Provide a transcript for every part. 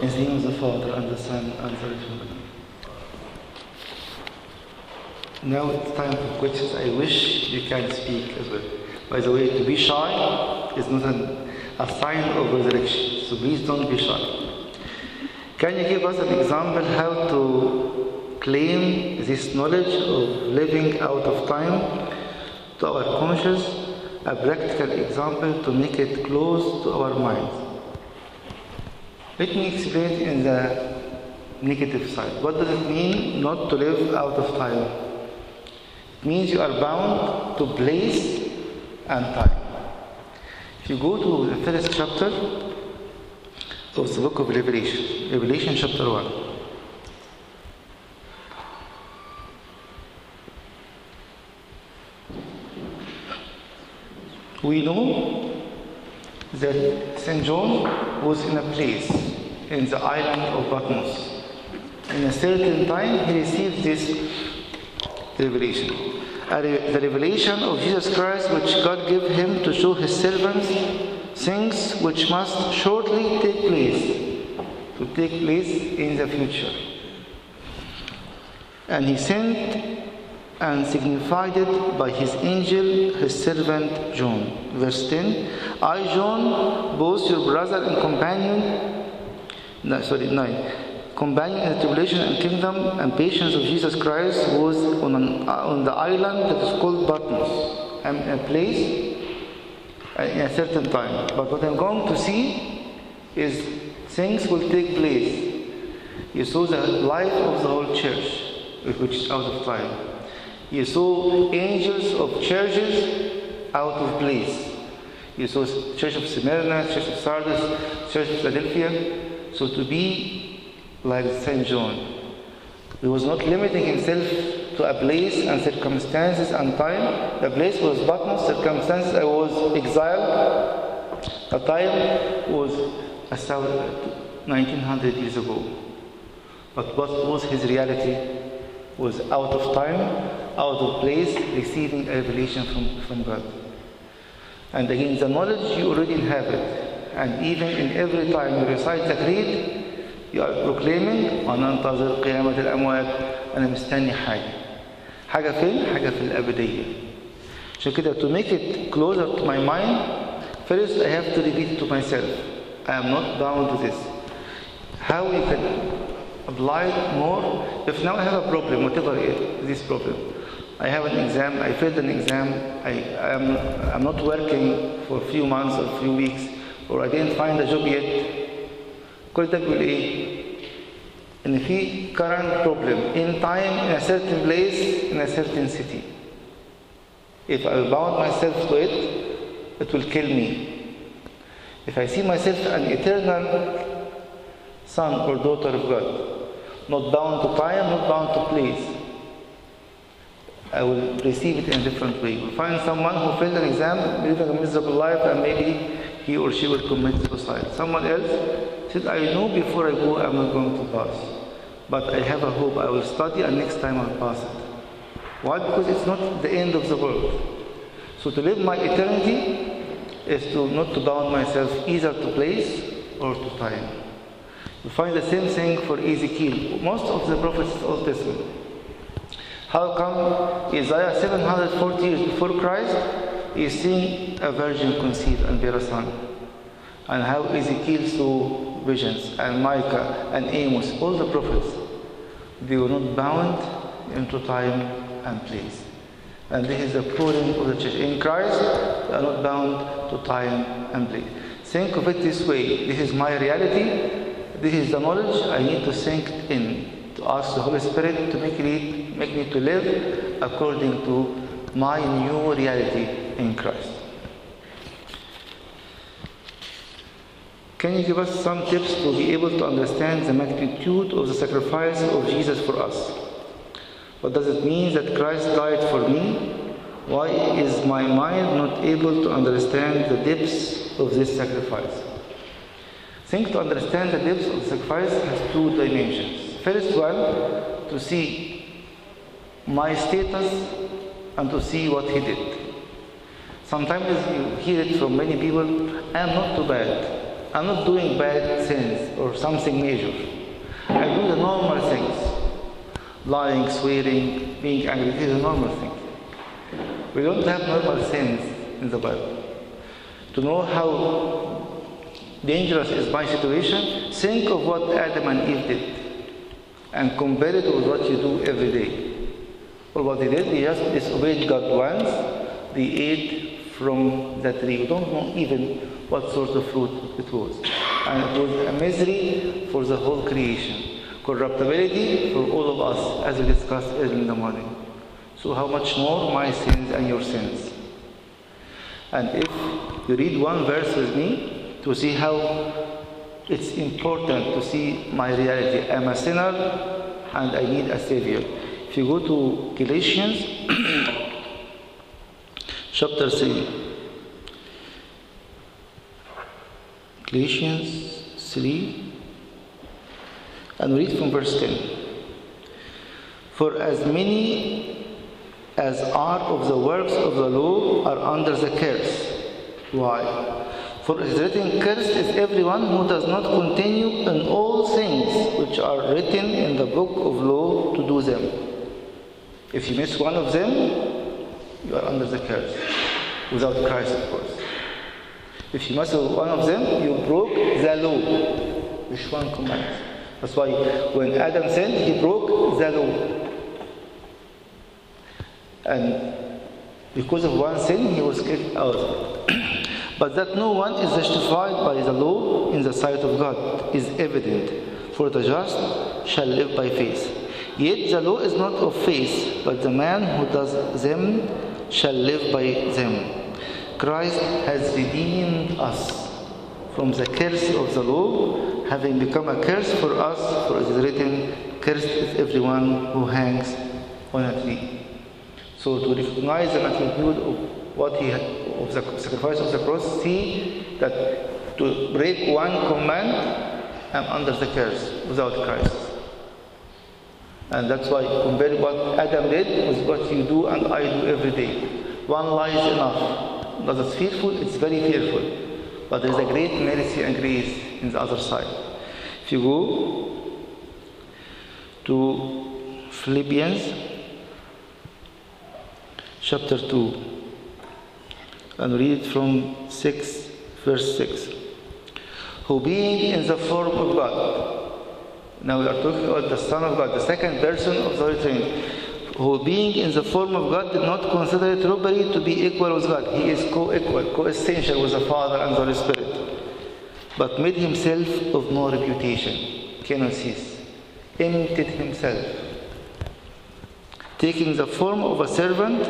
In the name of the Father, and the Son, and the Holy Spirit. Now it's time for questions. I wish you can speak as well. By the way, to be shy is not an, a sign of resurrection. So please don't be shy. Can you give us an example how to claim this knowledge of living out of time to our conscious, a practical example to make it close to our minds? Let me explain in the negative side. What does it mean not to live out of time? It means you are bound to place and time. If you go to the first chapter of the book of Revelation, Revelation chapter 1. We know that St. John was in a place in the island of Patmos. In a certain time, he received this revelation. The revelation of Jesus Christ, which God gave him to show his servants things which must shortly take place, to take place in the future. And he sent and signified it by his angel, his servant John. Verse 10 I, John, both your brother and companion, no, sorry, 9 companion the tribulation and kingdom and patience of Jesus Christ was on, an, uh, on the island that is called Patmos, in a place uh, in a certain time. But what I'm going to see is things will take place. You saw the life of the whole church, which is out of time. You saw angels of churches out of place. You saw Church of Smyrna, Church of Sardis, Church of Philadelphia. So to be like St. John. He was not limiting himself to a place and circumstances and time. The place was Patmos, circumstances I was exiled. The time was a 1900 years ago. But what was his reality? Was out of time, out of place, receiving a revelation from, from God. And again, the knowledge you already have it. And even in every time you recite the creed, you are proclaiming وننتظر قيامة الأموات أنا مستني حاجة حاجة فين؟ حاجة في الأبدية عشان كده to make it closer to my mind first I have to repeat it to myself I am not bound to this how we can apply it more if now I have a problem whatever it is this problem I have an exam I failed an exam I am I'm not working for a few months or a few weeks or I didn't find a job yet كل ده بيقول ايه؟ ان في current problem in time in a certain place in a certain city. If I bound myself to it, it will kill me. If I see myself an eternal son or daughter of God, not bound to time, not bound to place, I will receive it in a different way. Find someone who failed an exam, living a miserable life, and maybe he or she will commit suicide. Someone else said, I know before I go I'm not going to pass. But I have a hope I will study and next time I'll pass it. Why? Because it's not the end of the world. So to live my eternity is to not to bound myself either to place or to time. You find the same thing for Ezekiel. Most of the prophets of Old Testament. How come Isaiah 740 years before Christ is seeing a virgin conceive and bear a son? And how Ezekiel saw visions, and Micah and Amos, all the prophets, they were not bound into time and place. And this is the pouring of the church. In Christ, they are not bound to time and place. Think of it this way this is my reality, this is the knowledge I need to sink in, to ask the Holy Spirit to make me, make me to live according to my new reality in Christ. Can you give us some tips to be able to understand the magnitude of the sacrifice of Jesus for us? What does it mean that Christ died for me? Why is my mind not able to understand the depths of this sacrifice? Think to understand the depths of the sacrifice has two dimensions. First one, to see my status and to see what he did. Sometimes you hear it from many people, I am not too bad. I'm not doing bad sins or something major. I do the normal things. Lying, swearing, being angry, these are normal things. We don't have normal sins in the Bible. To know how dangerous is my situation, think of what Adam and Eve did and compare it with what you do every day. Well, what they did, they just disobeyed God once, they ate from the tree. We don't know even what sort of fruit it was. And it was a misery for the whole creation. Corruptibility for all of us, as we discussed in the morning. So how much more my sins and your sins? And if you read one verse with me to see how it's important to see my reality. I'm a sinner and I need a savior. If you go to Galatians chapter 3, Galatians 3, and read from verse 10. For as many as are of the works of the law are under the curse. Why? For it is written, Cursed is everyone who does not continue in all things which are written in the book of law to do them. If you miss one of them, you are under the curse. Without Christ, of course. If you miss one of them, you broke the law. Which one command? That's why when Adam sinned, he broke the law. And because of one sin, he was kicked out. but that no one is justified by the law in the sight of God is evident. For the just shall live by faith. Yet the law is not of faith, but the man who does them shall live by them. Christ has redeemed us from the curse of the law, having become a curse for us, for it is written, Cursed is everyone who hangs on a tree. So to recognize the magnitude of what he of the sacrifice of the cross, see that to break one command, I'm under the curse without Christ. And that's why compare what Adam did with what you do and I do every day. One lie is enough. Does it fearful? It's very fearful. But there is a great mercy and grace in the other side. If you go to Philippians chapter 2 and read from 6 verse 6 who being in the form of God now we are talking about the Son of God the second person of the Trinity who being in the form of God did not consider it robbery to be equal with God. He is co-equal co-essential with the Father and the Holy Spirit but made himself of no reputation kenosis emptied himself taking the form of a servant,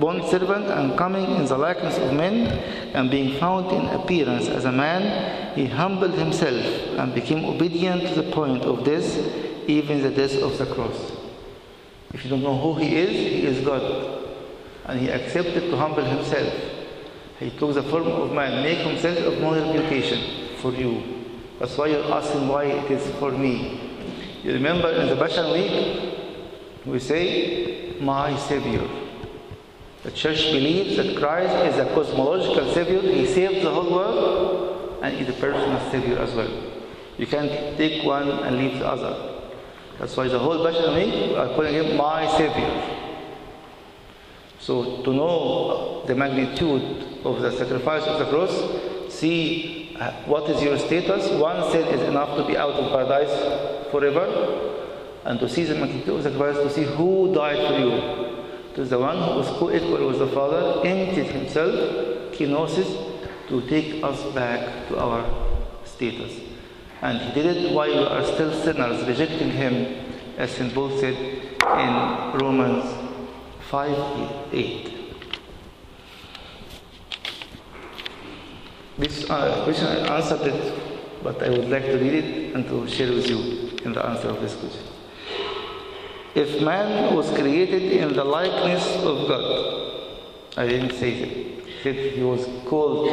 bond servant, and coming in the likeness of men, and being found in appearance as a man, he humbled himself and became obedient to the point of death, even the death of the cross. If you don't know who he is, he is God. And he accepted to humble himself. He took the form of man, make himself of no reputation for you. That's why you're asking why it is for me. You remember in the Passion Week, we say, my Savior. The church believes that Christ is a cosmological Savior. He saved the whole world and is a personal Savior as well. You can't take one and leave the other. That's why the whole we are calling him my Savior. So to know the magnitude of the sacrifice of the cross, see uh, what is your status. One sin is enough to be out of paradise forever and to see the magnitude of the sacrifice, to see who died for you. Is the one who was co-equal with the Father, emptied himself, kenosis, to take us back to our status. And he did it while we are still sinners, rejecting him, as St. Paul said in Romans 5 8. This uh, question I answered it, but I would like to read it and to share with you in the answer of this question. If man was created in the likeness of God, I didn't say that. Said he was called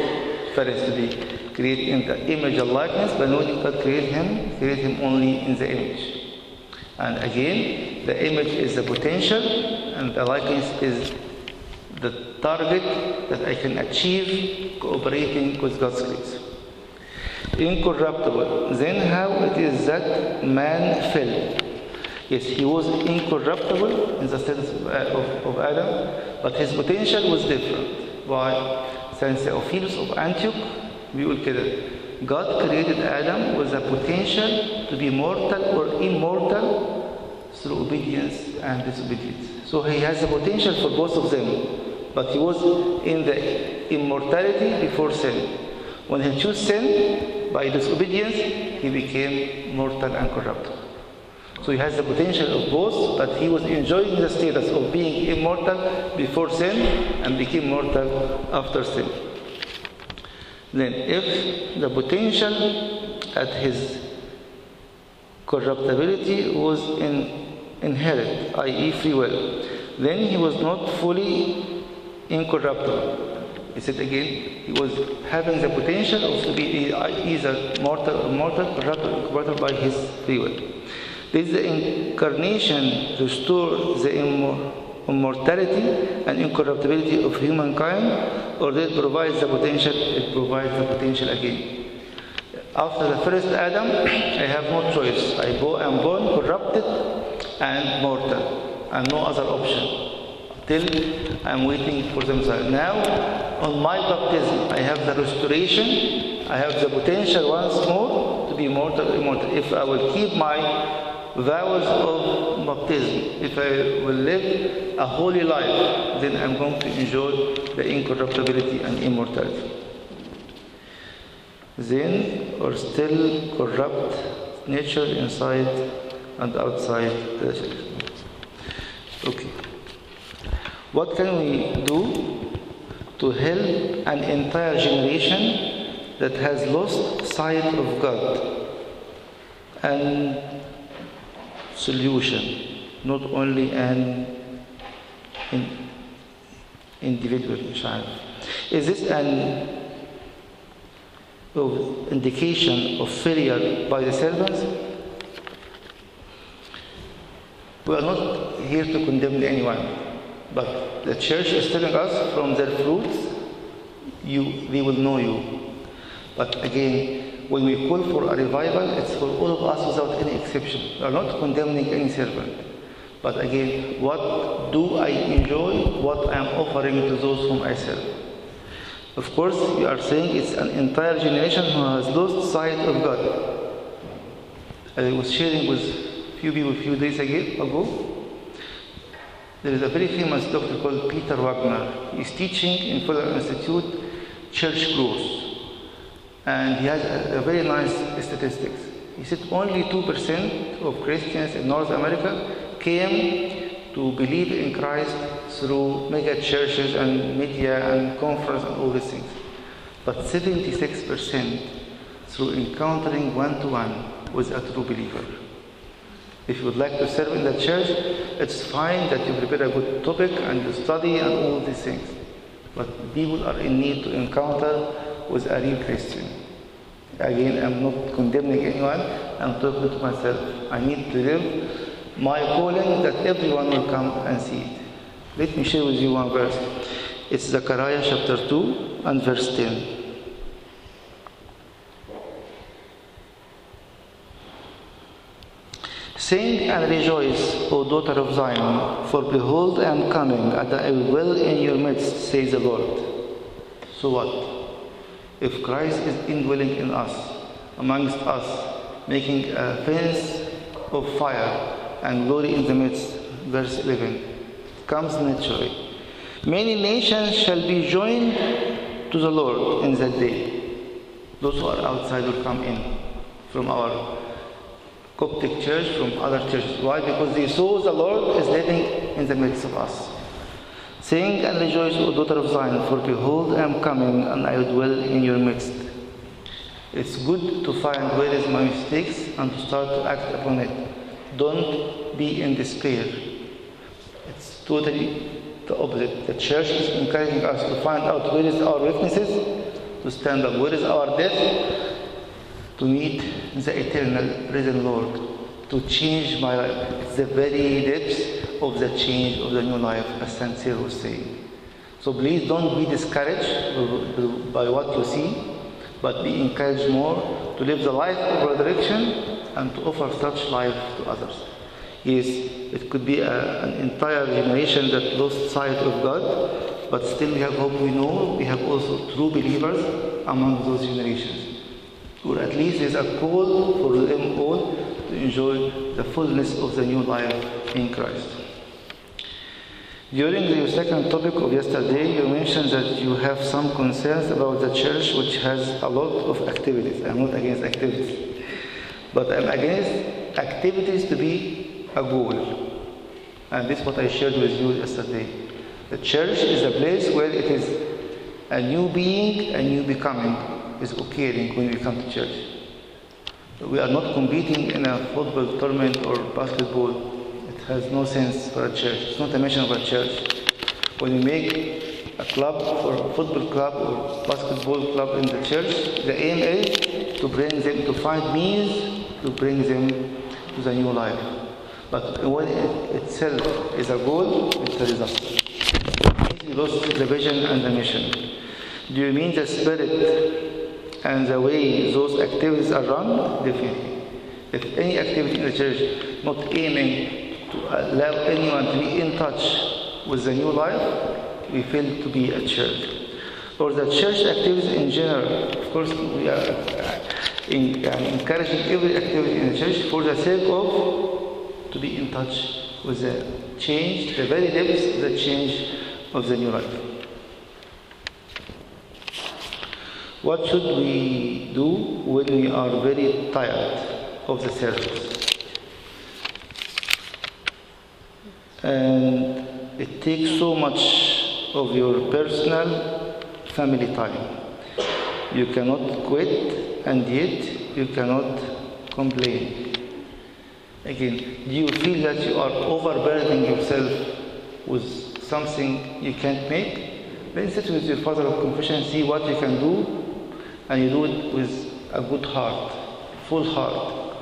first to be created in the image and likeness, but no, God created him, created him only in the image. And again, the image is the potential, and the likeness is the target that I can achieve cooperating with God's grace. incorruptible. Then how it is that man fell? Yes, he was incorruptible in the sense uh, of, of, Adam, but his potential was different. Why? Since Theophilus of Antioch, we will get it. God created Adam with the potential to be mortal or immortal through obedience and disobedience. So he has the potential for both of them, but he was in the immortality before sin. When he chose sin by disobedience, he became mortal and corruptible. So he has the potential of both, but he was enjoying the status of being immortal before sin and became mortal after sin. Then, if the potential at his corruptibility was in, inherent, i.e., free will, then he was not fully incorruptible. He said again, he was having the potential of to be either mortal or mortal, corruptible by his free will. Did the incarnation restore the immortality and incorruptibility of humankind, or did it provide the potential? It provides the potential again. After the first Adam, I have no choice. I am born corrupted and mortal, and no other option. Till I'm waiting for the Messiah. Now, on my baptism, I have the restoration. I have the potential once more to be mortal, immortal. If I will keep my vows of baptism, if I will live a holy life, then I'm going to enjoy the incorruptibility and immortality. Then, or still corrupt nature inside and outside the church. Okay. What can we do to help an entire generation that has lost sight of God? And solution, not only an in individual child. Is this an of indication of failure by the servants? We are not here to condemn anyone, but the church is telling us from their fruits, you, we will know you. But again, when we call for a revival, it's for all of us without any exception. We are not condemning any servant. But again, what do I enjoy? What I am offering to those whom I serve? Of course, you are saying it's an entire generation who has lost sight of God. I was sharing with few people a few days ago. There is a very famous doctor called Peter Wagner. He's teaching in Fuller Institute church growth. And he has a, a very nice statistics. He said only 2% of Christians in North America came to believe in Christ through mega churches and media and conference and all these things. But 76% through encountering one to one with a true believer. If you would like to serve in the church, it's fine that you prepare a good topic and you study and all these things. But people are in need to encounter with a real Christian. Again, I'm not condemning anyone, I'm talking to myself. I need to live my calling that everyone will come and see it. Let me share with you one verse. It's Zechariah chapter 2 and verse 10. Sing and rejoice, O daughter of Zion, for behold, I am coming, and I will dwell in your midst, says the Lord. So what? If Christ is indwelling in us, amongst us, making a fence of fire and glory in the midst, verse 11, comes naturally. Many nations shall be joined to the Lord in that day. Those who are outside will come in from our Coptic church, from other churches. Why? Because they saw the Lord is living in the midst of us. Sing and rejoice, O daughter of Zion, for behold, I am coming, and I will dwell in your midst. It's good to find where is my mistakes and to start to act upon it. Don't be in despair. It's totally the opposite. The church is encouraging us to find out where is our weaknesses, to stand up. Where is our death? To meet the eternal risen Lord, to change my life. It's the very depths of the change of the new life, as. Cyril was saying. So please don't be discouraged by what you see. but be encouraged more to live the life of resurrection and to offer such life to others. Yes, it could be a, an entire generation that lost sight of God, but still we have hope. We know we have also true believers among those generations. Or at least there's a call for them all to enjoy the fullness of the new life in Christ. During the second topic of yesterday, you mentioned that you have some concerns about the church which has a lot of activities. I'm not against activities, but I'm against activities to be a goal. And this is what I shared with you yesterday. The church is a place where it is a new being, a new becoming is occurring when we come to church. We are not competing in a football tournament or basketball has no sense for a church. It's not a mission of a church. When you make a club or a football club or basketball club in the church, the aim is to bring them, to find means to bring them to the new life. But when it itself is a goal, it's a disaster. You lost the vision and the mission. Do you mean the spirit and the way those activities are run? Definitely. If any activity in the church not aiming to allow anyone to be in touch with the new life, we fail to be a church. Or the church activities in general, of course, we are uh, in, encouraging every activity in the church for the sake of to be in touch with the change, the very depths of the change of the new life. What should we do when we are very tired of the service? And it takes so much of your personal family time. You cannot quit and yet you cannot complain. Again, do you feel that you are overburdening yourself with something you can't make? Then sit with your father of confession, see what you can do, and you do it with a good heart, full heart.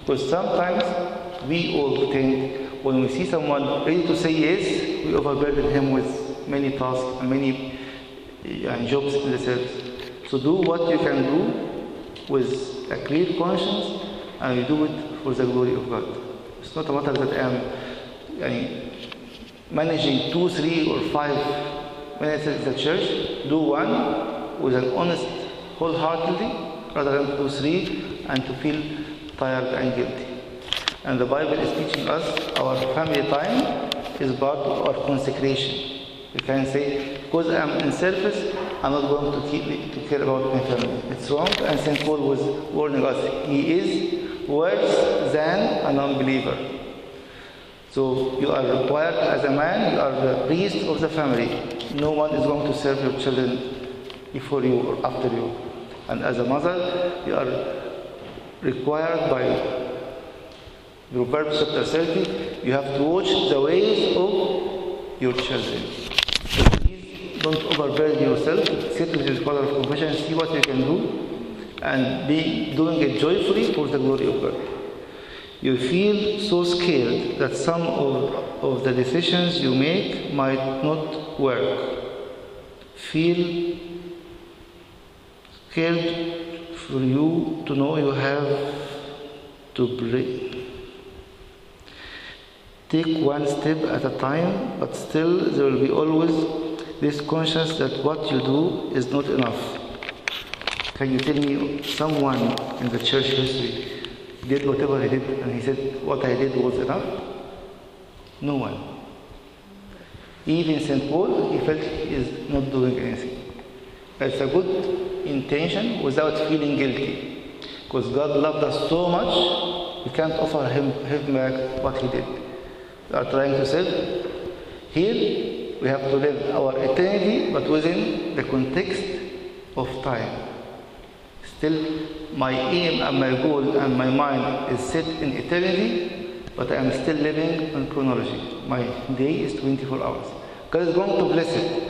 Because sometimes we all think when we see someone ready to say yes, we overburden him with many tasks and many jobs in the service. So do what you can do with a clear conscience and you do it for the glory of God. It's not a matter that I am uh, managing two, three, or five minutes at the church. Do one with an honest, wholeheartedly, rather than do three and to feel tired and guilty. And the Bible is teaching us our family time is part of our consecration. You can say, because I'm in service, I'm not going to keep to care about my family. It's wrong, and St. Paul was warning us. He is worse than a non-believer. So you are required as a man, you are the priest of the family. No one is going to serve your children before you or after you. And as a mother, you are required by Proverbs chapter 30, you have to watch the ways of your children. So please don't overburden yourself. Sit with your father of compassion, see what you can do, and be doing it joyfully for the glory of God. You feel so scared that some of, of the decisions you make might not work. Feel scared for you to know you have to break. Take one step at a time, but still there will be always this conscience that what you do is not enough. Can you tell me someone in the church history did whatever he did and he said what I did was enough? No one. Even St. Paul, he felt he is not doing anything. It's a good intention without feeling guilty. Because God loved us so much, we can't offer him, him back what he did. We are trying to say, here we have to live our eternity, but within the context of time. Still, my aim and my goal and my mind is set in eternity, but I am still living in chronology. My day is 24 hours. God is going to bless it.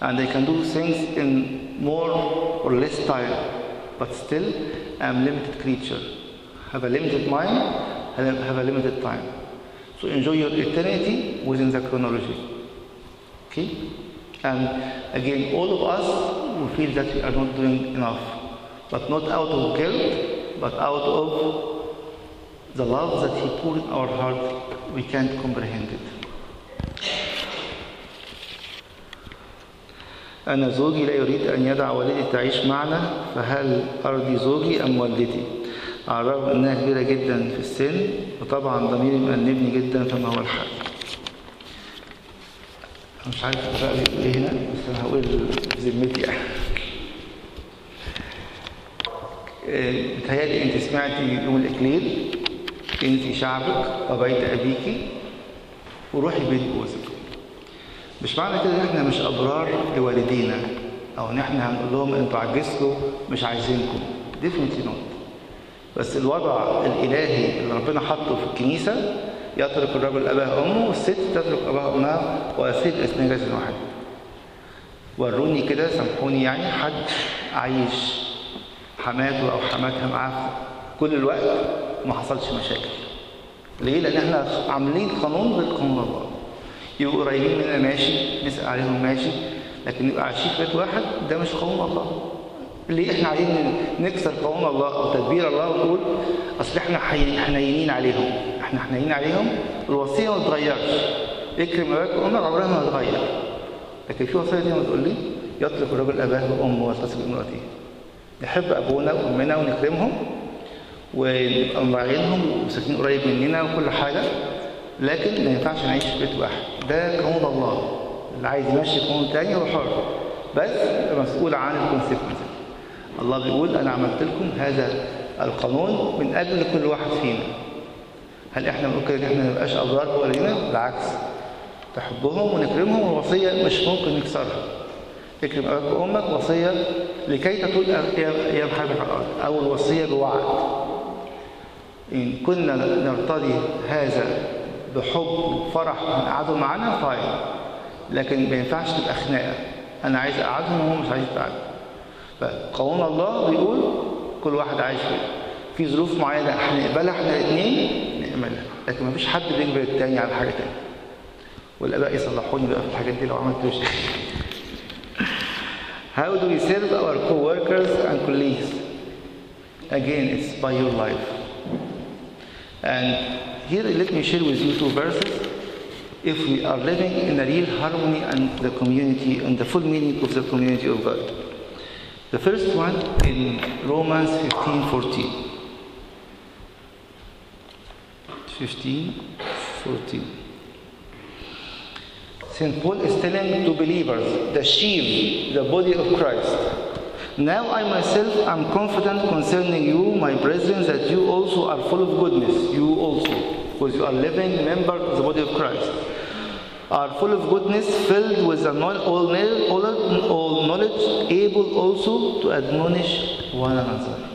And I can do things in more or less time, but still I am limited creature. Have a limited mind, have a limited time. So enjoy your eternity within the chronology. Okay? And again, all of us will feel that we are not doing enough, but not out of guilt, but out of the love that He poured in our heart. We can't comprehend it. أنا زوجي لا يريد أن يدع والدتي تعيش معنا فهل أرضي زوجي أم والدتي؟ على الرغم أنها كبيرة جدا في السن وطبعا ضميري مأنبني جدا فما هو؟ أنا مش عارف بقى بيقول إيه هنا بس أنا هقول بذمتي يعني. إيه، بتهيألي أنت سمعتي يوم الإكليل أنت شعبك وبيت أبيك وروحي بيت جوزك مش معنى كده إن إحنا مش أبرار لوالدينا أو إن إحنا هنقول لهم أنتوا عجزتوا مش عايزينكم definitely not بس الوضع الإلهي اللي ربنا حطه في الكنيسة يترك الرجل أباه وأمه والست تترك أباها وأمها ويصير الاثنين جسد واحد. وروني كده سامحوني يعني حد عايش حماته أو حماتها معاه كل الوقت ما حصلش مشاكل. ليه؟ لأن إحنا عاملين قانون غير قانون الله. يبقوا قريبين مننا ماشي نسأل عليهم ماشي لكن نبقى عايشين في بيت واحد ده مش قانون الله. ليه إحنا عايزين نكسر قانون الله أو تدبير الله ونقول أصل إحنا حنينين عليهم. إحنا حنينين عليهم. الوصية ما تتغيرش. اكرم أباك وامك عمرها ما هتتغير. لكن في وصية تانية بتقول لي يطلق الرجل أباه وأمه ويتصل بامرأته. نحب أبونا وأمنا ونكرمهم ونبقى مراعينهم وساكنين قريب مننا وكل حاجة. لكن ما ينفعش نعيش في بيت واحد. ده قانون الله. اللي عايز يمشي قانون تاني هو حر بس مسؤول عن الكونسيكونسز الله بيقول أنا عملت لكم هذا القانون من أجل كل واحد فينا. هل إحنا بنقول كده إن إحنا ما نبقاش أبرار بوالدينا بالعكس. تحبهم ونكرمهم والوصيه مش ممكن نكسرها. اكرم أباك وأمك وصية لكي تطول أيام حياتك على الأرض أو الوصية بوعد. إن كنا نرتضي هذا بحب وفرح ونقعدوا معانا فاين. لكن ما ينفعش تبقى خناقة. أنا عايز اقعدهم وهم مش عايز يقعدوا فقانون الله بيقول كل واحد عايش فيه في ظروف معينه هنقبلها إحنا الاثنين نعملها لكن ما فيش حد بيجبر التاني على حاجة تانية والاباء يصلحوني بقى في الحاجات دي لو عملت مش How do we serve our co-workers and colleagues? Again, it's by your life. And here, let me share with you two verses. If we are living in a real harmony and the community and the full meaning of the community of God. The first one in Romans 15 14. 15 14. St. Paul is telling to believers, the sheep, the body of Christ. Now I myself am confident concerning you, my brethren, that you also are full of goodness. You also, because you are living members of the body of Christ, are full of goodness, filled with all, knowledge, able also to admonish one another.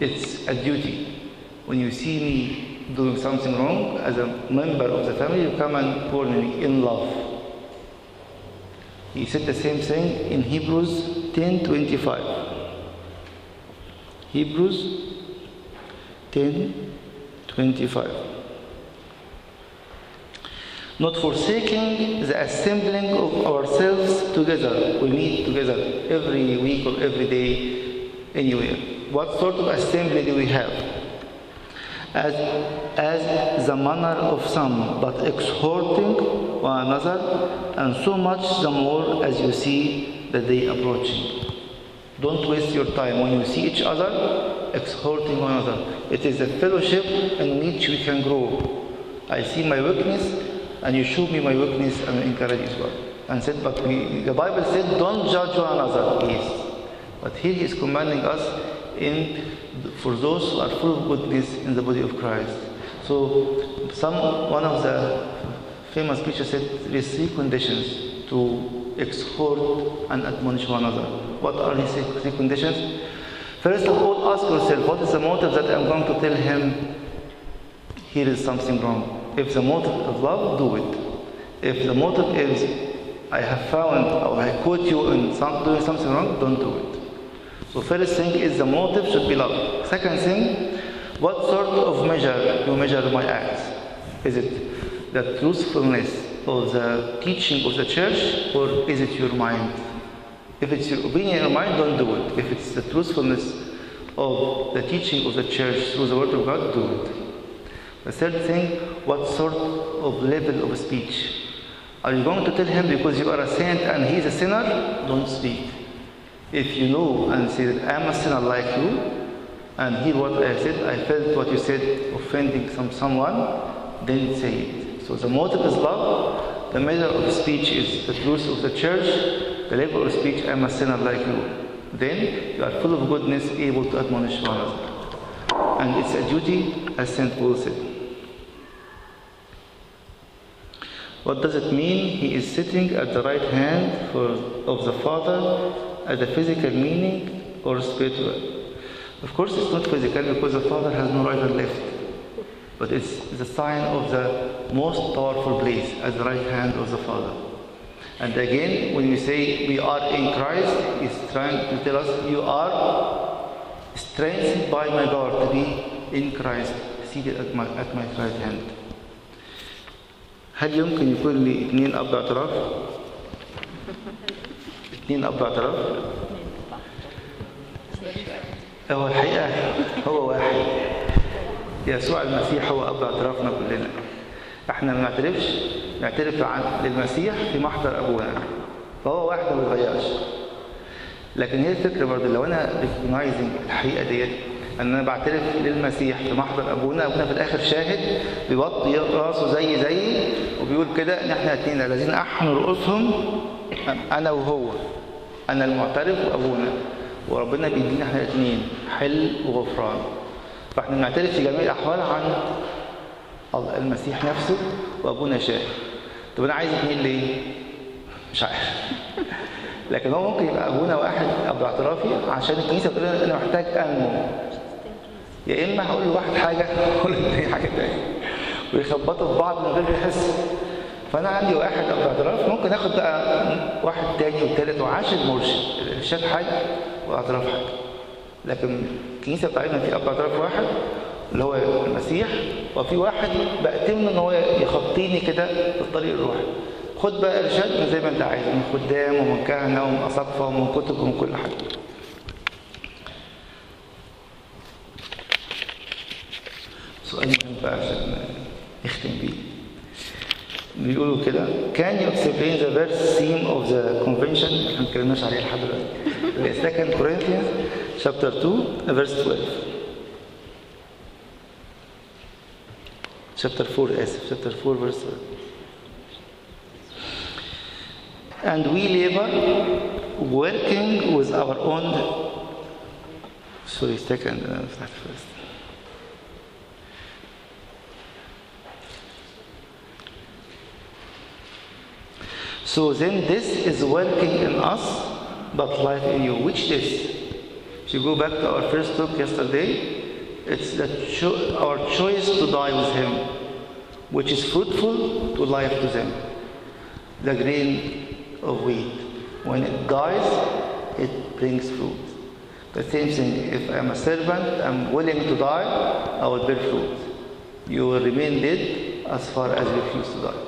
It's a duty. When you see me doing something wrong, as a member of the family, you come and warn me in love. He said the same thing in Hebrews 10:25. Hebrews 10:25. Not forsaking the assembling of ourselves together. We meet together every week or every day, anywhere. What sort of assembly do we have? As, as the manner of some, but exhorting one another, and so much the more as you see the day approaching. Don't waste your time when you see each other, exhorting one another. It is a fellowship in which we can grow. I see my weakness, and you show me my weakness, and encourage as well. And said, but we, the Bible said, don't judge one another. Yes. But here he is commanding us in for those who are full of goodness in the body of Christ. So some one of the famous preachers said there is three conditions to exhort and admonish one another. What are these three conditions? First of all, ask yourself, what is the motive that I'm going to tell him here is something wrong? If the motive is love, do it. If the motive is I have found or I caught you in some, doing something wrong, don't do it. So first thing is the motive should be love. Second thing, what sort of measure you measure my acts? Is it the truthfulness of the teaching of the church or is it your mind? If it's your opinion in your mind, don't do it. If it's the truthfulness of the teaching of the church through the Word of God, do it. The third thing, what sort of level of speech? Are you going to tell him because you are a saint and he is a sinner? Don't speak. If you know and say that I'm a sinner like you, and hear what I said, I felt what you said offending some someone, then say it. So the motive is love, the measure of speech is the truth of the church, the level of speech, I'm a sinner like you. Then you are full of goodness, able to admonish one another. And it's a duty, as St. Paul said. What does it mean? He is sitting at the right hand for, of the Father as a physical meaning or spiritual? Of course, it's not physical because the Father has no right and left. But it's the sign of the most powerful place at the right hand of the Father. And again, when we say we are in Christ, He's trying to tell us you are strengthened by my God to be in Christ, seated at my, at my right hand. هل يمكن يكون لي اثنين أب اعتراف؟ اثنين أب اعتراف؟ هو الحقيقة هو واحد يسوع المسيح هو أب اعترافنا كلنا إحنا ما نعترفش نعترف عن للمسيح في محضر أبونا فهو واحد ما بيتغيرش لكن هي الفكرة برضه لو أنا ريكوجنايزنج الحقيقة ديت أن أنا بعترف للمسيح في محضر أبونا أبونا في الآخر شاهد بيوطي راسه زي زيي وبيقول كده ان إحنا الاثنين الذين احنوا رؤوسهم أنا وهو أنا المعترف وأبونا وربنا بيدينا إحنا الاثنين حل وغفران. فإحنا بنعترف في جميع الأحوال عن المسيح نفسه وأبونا شاهد. طب أنا عايز اثنين ليه؟ مش عارف. لكن هو ممكن يبقى أبونا واحد اب اعترافي عشان الكنيسة بتقول أنا محتاج انمو يا إما هقول لواحد حاجة وأقول للتاني حاجة تانية. ويخبطوا في بعض من غير ما فأنا عندي واحد اب اعتراف ممكن آخد بقى واحد تاني وتالت وعاشر مرشد. الإرشاد حاجة وأعتراف حاجة لكن الكنيسة بتاعتنا في اب أعتراف واحد اللي هو المسيح وفي واحد بأتمنى إن هو يخطيني كده في الطريق الروحي خد بقى إرشاد زي ما أنت عايز من خدام ومن كهنة ومن اساقفه ومن كتب ومن كل حاجة. سؤال مهم بقى عشان نختم بيه بيقولوا كده can you explain the verse theme of the convention إحنا ما اتكلمناش عليه لحد دلوقتي second Corinthians chapter 2 verse 12 chapter 4 اسف chapter 4 verse 12 and we labor working with our own sorry second uh, first So then this is working in us, but life in you. Which this? If you go back to our first talk yesterday, it's cho- our choice to die with Him, which is fruitful to life to them. The grain of wheat. When it dies, it brings fruit. The same thing, if I'm a servant, I'm willing to die, I will bear fruit. You will remain dead as far as you refuse to die.